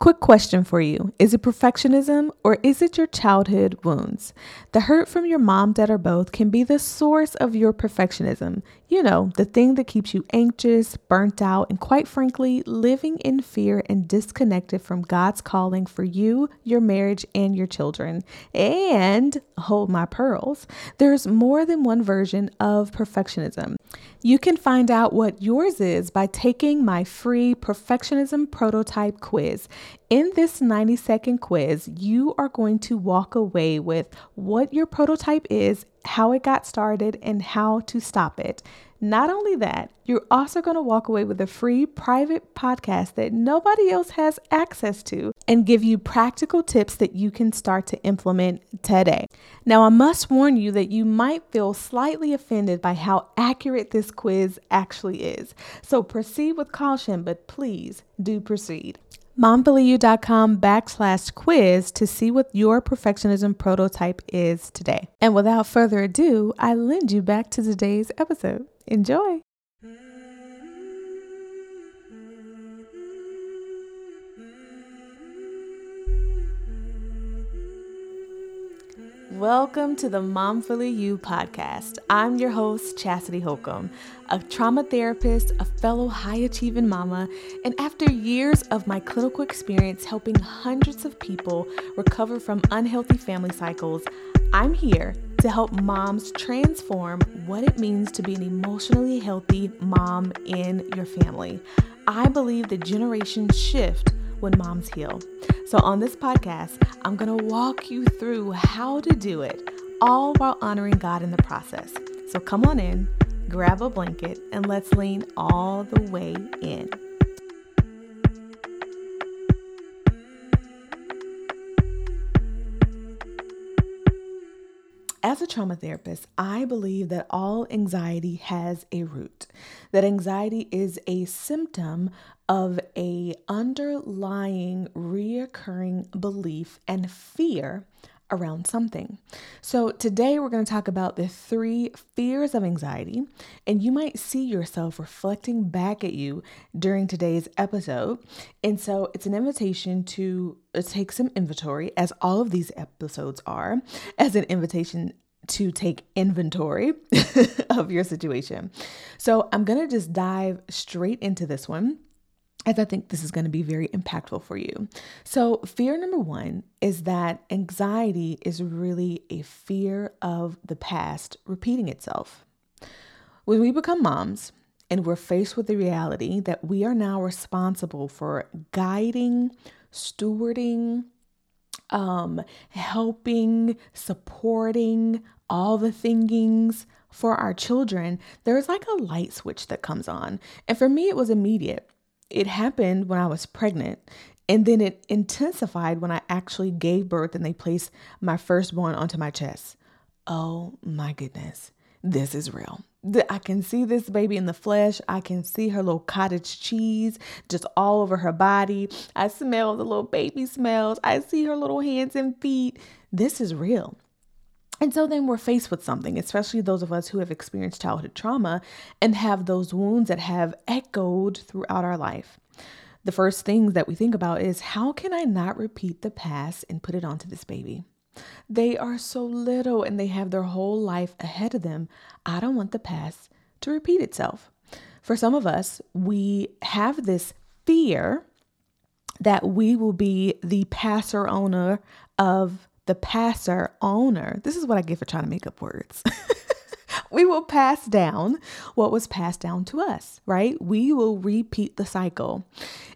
Quick question for you Is it perfectionism or is it your childhood wounds? The hurt from your mom, dad, or both can be the source of your perfectionism. You know, the thing that keeps you anxious, burnt out, and quite frankly, living in fear and disconnected from God's calling for you, your marriage, and your children. And hold my pearls, there's more than one version of perfectionism. You can find out what yours is by taking my free perfectionism prototype quiz. In this 90 second quiz, you are going to walk away with what your prototype is, how it got started, and how to stop it. Not only that, you're also going to walk away with a free private podcast that nobody else has access to and give you practical tips that you can start to implement today. Now, I must warn you that you might feel slightly offended by how accurate this quiz actually is. So proceed with caution, but please do proceed momfullyyou.com backslash quiz to see what your perfectionism prototype is today. And without further ado, I lend you back to today's episode. Enjoy. Welcome to the Momfully You podcast. I'm your host, Chastity Holcomb, a trauma therapist, a fellow high achieving mama, and after years of my clinical experience helping hundreds of people recover from unhealthy family cycles, I'm here to help moms transform what it means to be an emotionally healthy mom in your family. I believe the generations shift when moms heal. So, on this podcast, I'm going to walk you through how to do it, all while honoring God in the process. So, come on in, grab a blanket, and let's lean all the way in. As a trauma therapist, I believe that all anxiety has a root. That anxiety is a symptom of a underlying reoccurring belief and fear around something. So, today we're going to talk about the three fears of anxiety, and you might see yourself reflecting back at you during today's episode. And so, it's an invitation to uh, take some inventory, as all of these episodes are, as an invitation to take inventory of your situation. So, I'm going to just dive straight into this one as I think this is going to be very impactful for you. So, fear number one is that anxiety is really a fear of the past repeating itself. When we become moms and we're faced with the reality that we are now responsible for guiding, stewarding, um, helping, supporting all the thingings for our children, there's like a light switch that comes on. And for me, it was immediate it happened when I was pregnant. And then it intensified when I actually gave birth and they placed my firstborn onto my chest. Oh my goodness, this is real. I can see this baby in the flesh. I can see her little cottage cheese just all over her body. I smell the little baby smells. I see her little hands and feet. This is real. And so then we're faced with something, especially those of us who have experienced childhood trauma and have those wounds that have echoed throughout our life. The first things that we think about is how can I not repeat the past and put it onto this baby? They are so little and they have their whole life ahead of them. I don't want the past to repeat itself. For some of us, we have this fear that we will be the passer owner of the passer owner. This is what I get for trying to make up words. we will pass down what was passed down to us, right? We will repeat the cycle.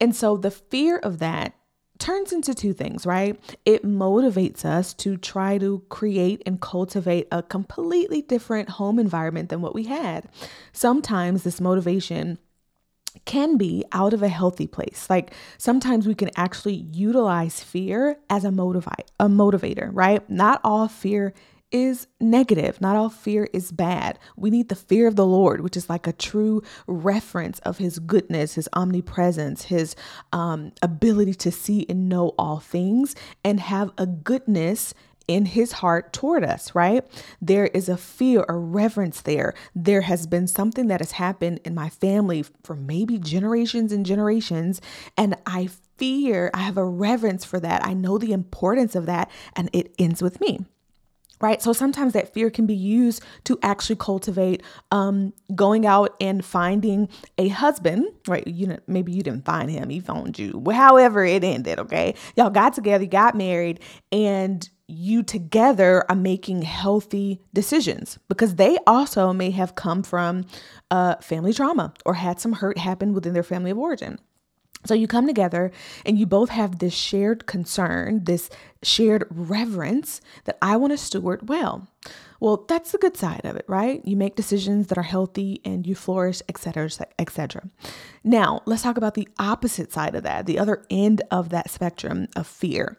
And so the fear of that turns into two things, right? It motivates us to try to create and cultivate a completely different home environment than what we had. Sometimes this motivation can be out of a healthy place. Like sometimes we can actually utilize fear as a motivate a motivator, right? Not all fear is negative. Not all fear is bad. We need the fear of the Lord, which is like a true reference of his goodness, his omnipresence, his um, ability to see and know all things and have a goodness in his heart toward us, right? There is a fear, a reverence there. There has been something that has happened in my family for maybe generations and generations, and I fear, I have a reverence for that. I know the importance of that, and it ends with me right so sometimes that fear can be used to actually cultivate um, going out and finding a husband right you know maybe you didn't find him he found you however it ended okay y'all got together got married and you together are making healthy decisions because they also may have come from uh, family trauma or had some hurt happen within their family of origin so you come together and you both have this shared concern, this shared reverence that I want to steward well. Well, that's the good side of it, right? You make decisions that are healthy and you flourish, etc., etc. Now, let's talk about the opposite side of that, the other end of that spectrum of fear.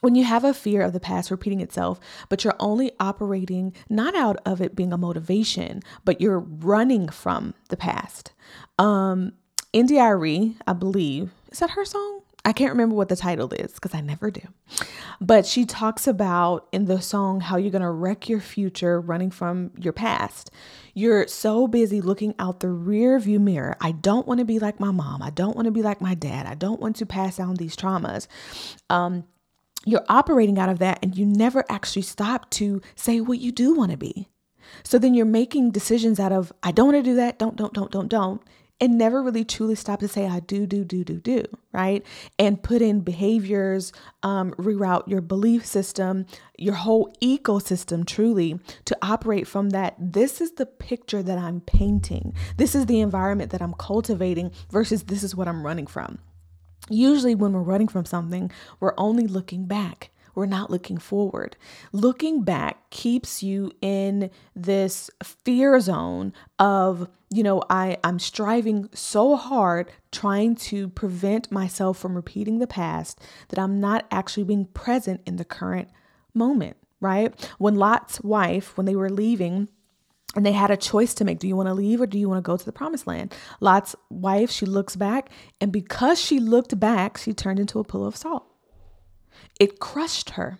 When you have a fear of the past repeating itself, but you're only operating not out of it being a motivation, but you're running from the past. Um, India.Arie, I believe, is that her song? I can't remember what the title is because I never do. But she talks about in the song how you're going to wreck your future running from your past. You're so busy looking out the rear view mirror. I don't want to be like my mom. I don't want to be like my dad. I don't want to pass down these traumas. Um, you're operating out of that and you never actually stop to say what you do want to be. So then you're making decisions out of, I don't want to do that, don't, don't, don't, don't, don't and never really truly stop to say, I do, do, do, do, do, right? And put in behaviors, um, reroute your belief system, your whole ecosystem truly to operate from that. This is the picture that I'm painting. This is the environment that I'm cultivating versus this is what I'm running from. Usually, when we're running from something, we're only looking back we're not looking forward. Looking back keeps you in this fear zone of, you know, I, I'm striving so hard trying to prevent myself from repeating the past that I'm not actually being present in the current moment, right? When Lot's wife, when they were leaving, and they had a choice to make. Do you want to leave or do you want to go to the promised land? Lot's wife, she looks back, and because she looked back, she turned into a pillow of salt. It crushed her.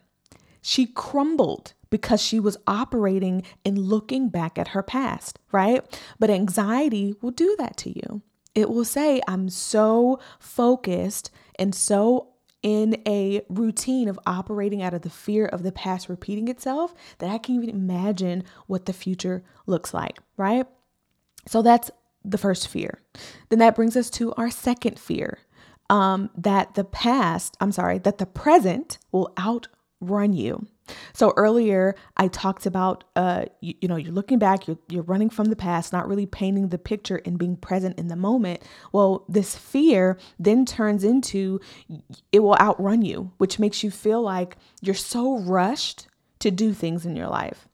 She crumbled because she was operating and looking back at her past, right? But anxiety will do that to you. It will say, I'm so focused and so in a routine of operating out of the fear of the past repeating itself that I can't even imagine what the future looks like, right? So that's the first fear. Then that brings us to our second fear, um, that the past, I'm sorry, that the present will outrun you. So earlier I talked about, uh, you, you know, you're looking back, you're, you're running from the past, not really painting the picture and being present in the moment. Well, this fear then turns into it will outrun you, which makes you feel like you're so rushed to do things in your life.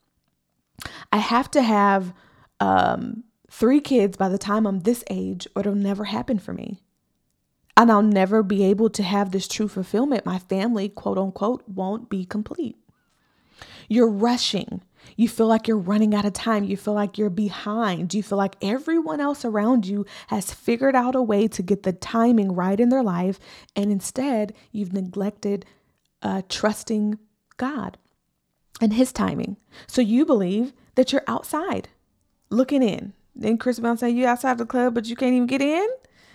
I have to have um, three kids by the time I'm this age, or it'll never happen for me and I'll never be able to have this true fulfillment. My family, quote unquote, won't be complete. You're rushing. You feel like you're running out of time. You feel like you're behind. You feel like everyone else around you has figured out a way to get the timing right in their life. And instead, you've neglected uh, trusting God and His timing. So you believe that you're outside looking in. Then Chris Brown say you outside the club, but you can't even get in.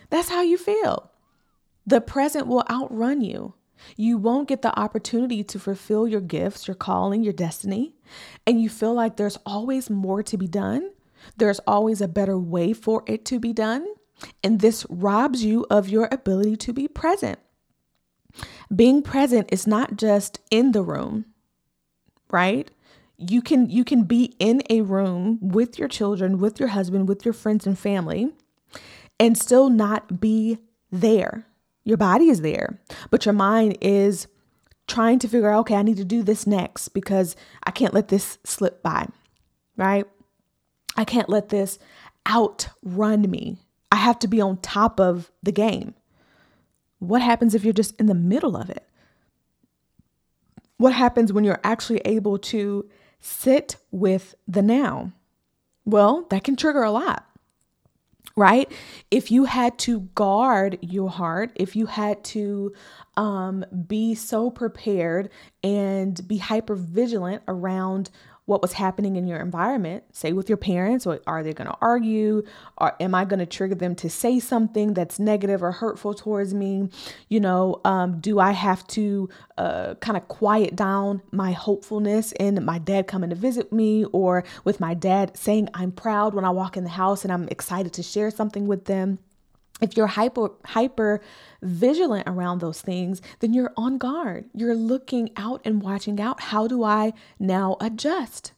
That's how you feel. The present will outrun you. You won't get the opportunity to fulfill your gifts, your calling, your destiny. And you feel like there's always more to be done. There's always a better way for it to be done. And this robs you of your ability to be present. Being present is not just in the room, right? You can you can be in a room with your children, with your husband, with your friends and family and still not be there. Your body is there, but your mind is trying to figure out, okay, I need to do this next because I can't let this slip by, right? I can't let this outrun me. I have to be on top of the game. What happens if you're just in the middle of it? What happens when you're actually able to sit with the now? Well, that can trigger a lot. Right? If you had to guard your heart, if you had to um, be so prepared and be hyper vigilant around what was happening in your environment, say with your parents, or are they going to argue? Or am I going to trigger them to say something that's negative or hurtful towards me? You know, um, do I have to uh, kind of quiet down my hopefulness in my dad coming to visit me, or with my dad saying I'm proud when I walk in the house and I'm excited to share something with them? If you're hyper hyper vigilant around those things then you're on guard. You're looking out and watching out. How do i now adjust?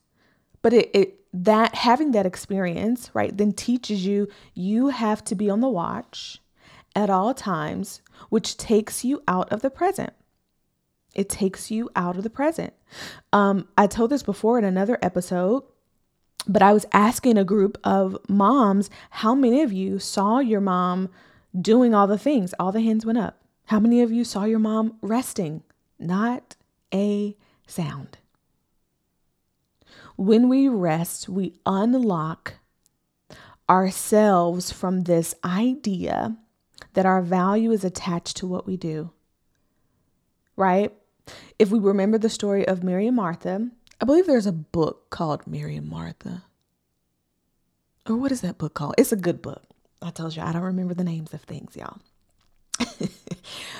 But it, it that having that experience right then teaches you you have to be on the watch at all times which takes you out of the present. It takes you out of the present. Um, i told this before in another episode but I was asking a group of moms, how many of you saw your mom doing all the things? All the hands went up. How many of you saw your mom resting? Not a sound. When we rest, we unlock ourselves from this idea that our value is attached to what we do. Right? If we remember the story of Mary and Martha, I believe there's a book called Mary and Martha. Or what is that book called? It's a good book. I told you I don't remember the names of things, y'all.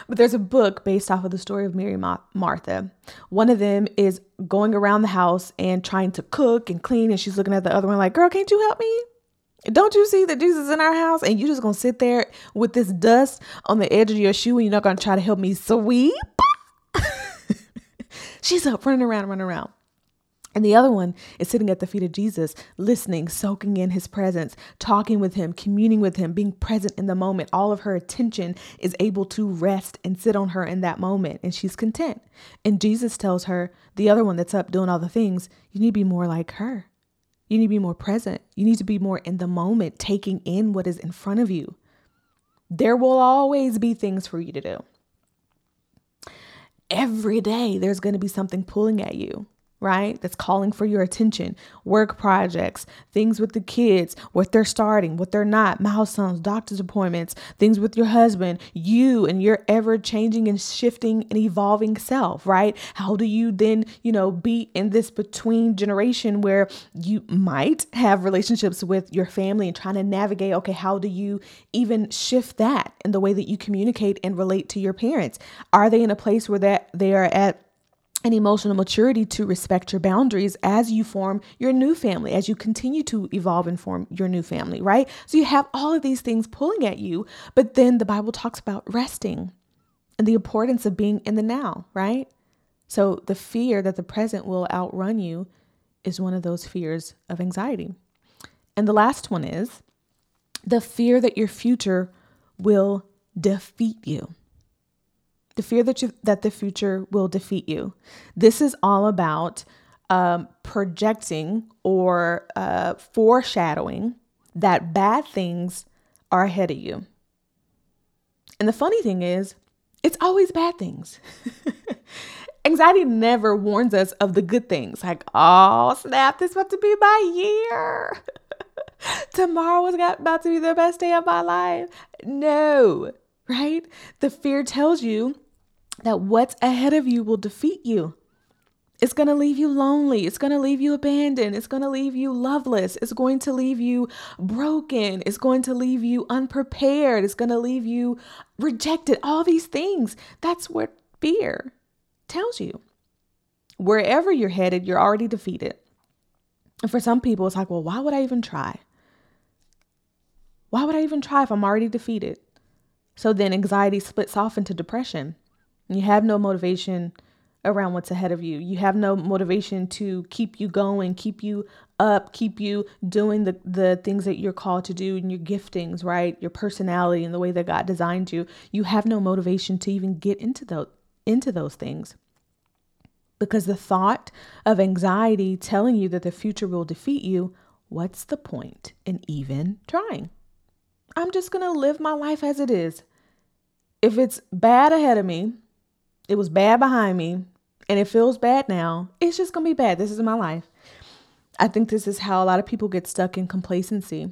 but there's a book based off of the story of Mary Ma- Martha. One of them is going around the house and trying to cook and clean, and she's looking at the other one like, "Girl, can't you help me? Don't you see that Jesus is in our house, and you just gonna sit there with this dust on the edge of your shoe, and you're not gonna try to help me sweep?" she's up running around, running around. And the other one is sitting at the feet of Jesus, listening, soaking in his presence, talking with him, communing with him, being present in the moment. All of her attention is able to rest and sit on her in that moment, and she's content. And Jesus tells her, the other one that's up doing all the things, you need to be more like her. You need to be more present. You need to be more in the moment, taking in what is in front of you. There will always be things for you to do. Every day, there's going to be something pulling at you right? That's calling for your attention. Work projects, things with the kids, what they're starting, what they're not, milestones, doctor's appointments, things with your husband, you and your ever changing and shifting and evolving self, right? How do you then, you know, be in this between generation where you might have relationships with your family and trying to navigate, okay, how do you even shift that in the way that you communicate and relate to your parents? Are they in a place where that they are at and emotional maturity to respect your boundaries as you form your new family, as you continue to evolve and form your new family, right? So you have all of these things pulling at you, but then the Bible talks about resting and the importance of being in the now, right? So the fear that the present will outrun you is one of those fears of anxiety. And the last one is the fear that your future will defeat you the fear that you that the future will defeat you. This is all about um, projecting or uh, foreshadowing that bad things are ahead of you. And the funny thing is, it's always bad things. Anxiety never warns us of the good things, like, oh snap, this is about to be my year. Tomorrow is about to be the best day of my life. No, right? The fear tells you that what's ahead of you will defeat you. It's going to leave you lonely. It's going to leave you abandoned. It's going to leave you loveless. It's going to leave you broken. It's going to leave you unprepared. It's going to leave you rejected. All these things. That's what fear tells you. Wherever you're headed, you're already defeated. And for some people, it's like, well, why would I even try? Why would I even try if I'm already defeated? So then anxiety splits off into depression. You have no motivation around what's ahead of you. You have no motivation to keep you going, keep you up, keep you doing the, the things that you're called to do and your giftings, right? Your personality and the way that God designed you. You have no motivation to even get into those into those things. Because the thought of anxiety telling you that the future will defeat you, what's the point in even trying? I'm just to live my life as it is. If it's bad ahead of me, it was bad behind me and it feels bad now. It's just going to be bad. This is my life. I think this is how a lot of people get stuck in complacency.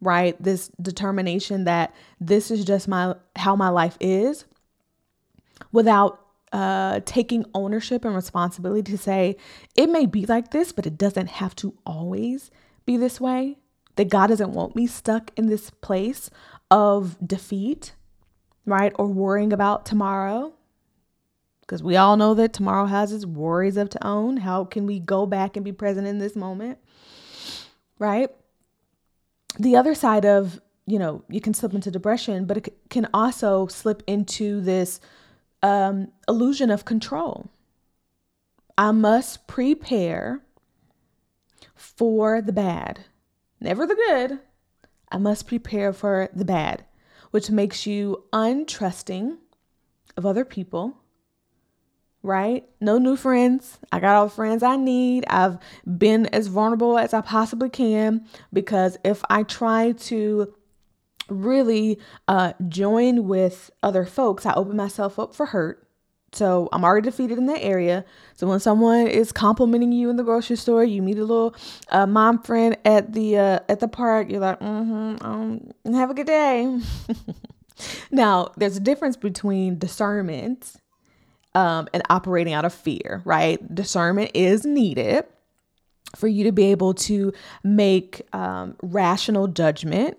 right? This determination that this is just my how my life is without uh, taking ownership and responsibility to say it may be like this, but it doesn't have to always be this way. That God doesn't want me stuck in this place of defeat, right? Or worrying about tomorrow. Because we all know that tomorrow has its worries of to own. How can we go back and be present in this moment? Right? The other side of, you know, you can slip into depression, but it can also slip into this um, illusion of control. I must prepare for the bad, never the good. I must prepare for the bad, which makes you untrusting of other people, right? No new friends. I got all the friends I need. I've been as vulnerable as I possibly can because if I try to really uh, join with other folks, I open myself up for hurt. So I'm already defeated in that area. So when someone is complimenting you in the grocery store, you meet a little uh, mom friend at the uh, at the park. You're like, mm-hmm, um, have a good day. now, there's a difference between discernment um, and operating out of fear, right? Discernment is needed for you to be able to make um, rational judgment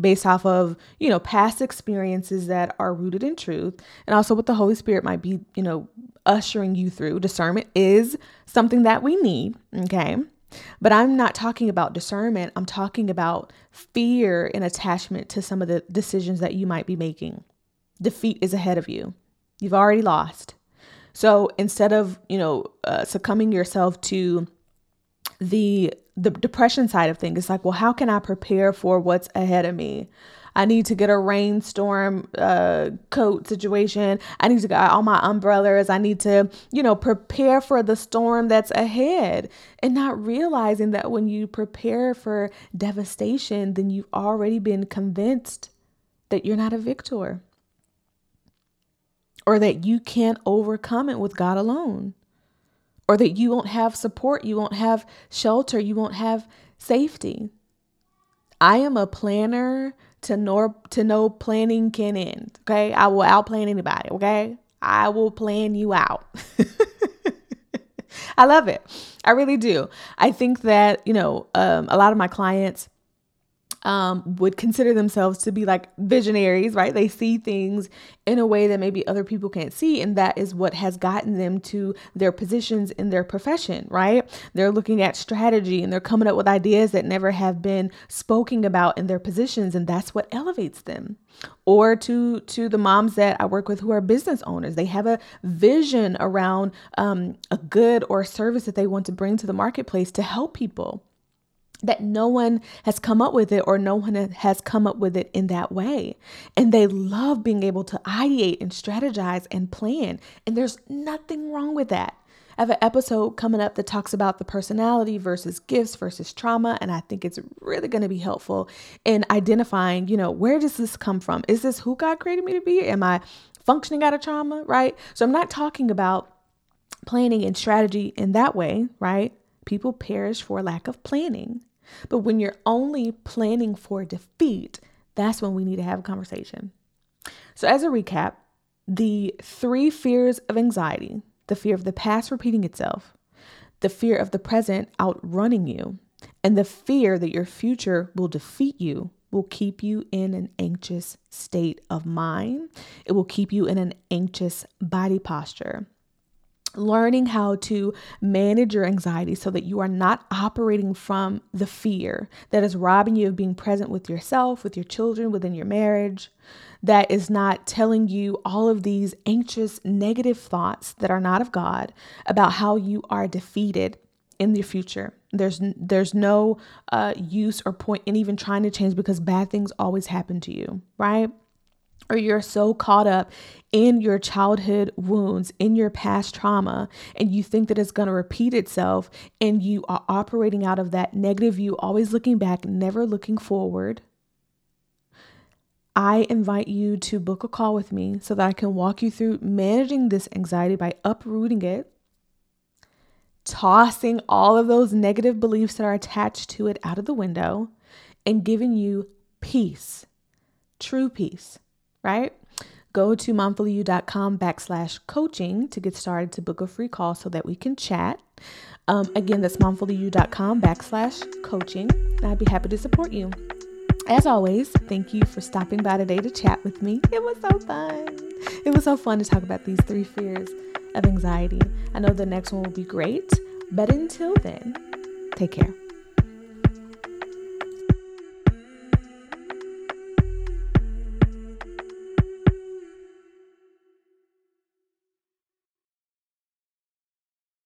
based off of, you know, past experiences that are rooted in truth and also what the Holy Spirit might be, you know, ushering you through. Discernment is something that we need, okay? But I'm not talking about discernment. I'm talking about fear and attachment to some of the decisions that you might be making. Defeat is ahead of you. You've already lost. So instead of, you know, uh, succumbing yourself to the the depression side of things. It's like, well, how can I prepare for what's ahead of me? I need to get a rainstorm uh, coat situation. I need to get all my umbrellas. I need to, you know, prepare for the storm that's ahead and not realizing that when you prepare for devastation, then you've already been convinced that you're not a victor or that you can't overcome it with God alone or that you won't have support, you won't have shelter, you won't have safety. I am a planner to know to know planning can end. Okay. I will outplan anybody. Okay. I will plan you out. I love it. I really do. I think that, you know, um, a lot of my clients um, would consider themselves to be like visionaries, right? They see things in a way that maybe other people can't see. And that is what has gotten them to their positions in their profession, right? They're looking at strategy and they're coming up with ideas that never have been spoken about in their positions. And that's what elevates them. Or to to the moms that I work with who are business owners, they have a vision around um, a good or a service that they want to bring to the marketplace to help people that no one has come up with it or no one has come up with it in that way. And they love being able to ideate and strategize and plan. And there's nothing wrong with that. I have an episode coming up that talks about the personality versus gifts versus trauma. And I think it's really going to be helpful in identifying, you know, where does this come from? Is this who God created me to be? Am I functioning out of trauma? Right. So I'm not talking about planning and strategy in that way, right? People perish for lack of planning. But when you're only planning for defeat, that's when we need to have a conversation. So, as a recap, the three fears of anxiety the fear of the past repeating itself, the fear of the present outrunning you, and the fear that your future will defeat you will keep you in an anxious state of mind. It will keep you in an anxious body posture learning how to manage your anxiety so that you are not operating from the fear that is robbing you of being present with yourself, with your children, within your marriage, that is not telling you all of these anxious, negative thoughts that are not of God about how you are defeated in the future. There's there's no uh, use or point in even trying to change because bad things always happen to you, right? Or you're so caught up in your childhood wounds, in your past trauma, and you think that it's going to repeat itself, and you are operating out of that negative view, always looking back, never looking forward. I invite you to book a call with me so that I can walk you through managing this anxiety by uprooting it, tossing all of those negative beliefs that are attached to it out of the window, and giving you peace, true peace, right? Go to momfullyyou.com backslash coaching to get started to book a free call so that we can chat. Um, again, that's momfullyyou.com backslash coaching. I'd be happy to support you. As always, thank you for stopping by today to chat with me. It was so fun. It was so fun to talk about these three fears of anxiety. I know the next one will be great, but until then, take care.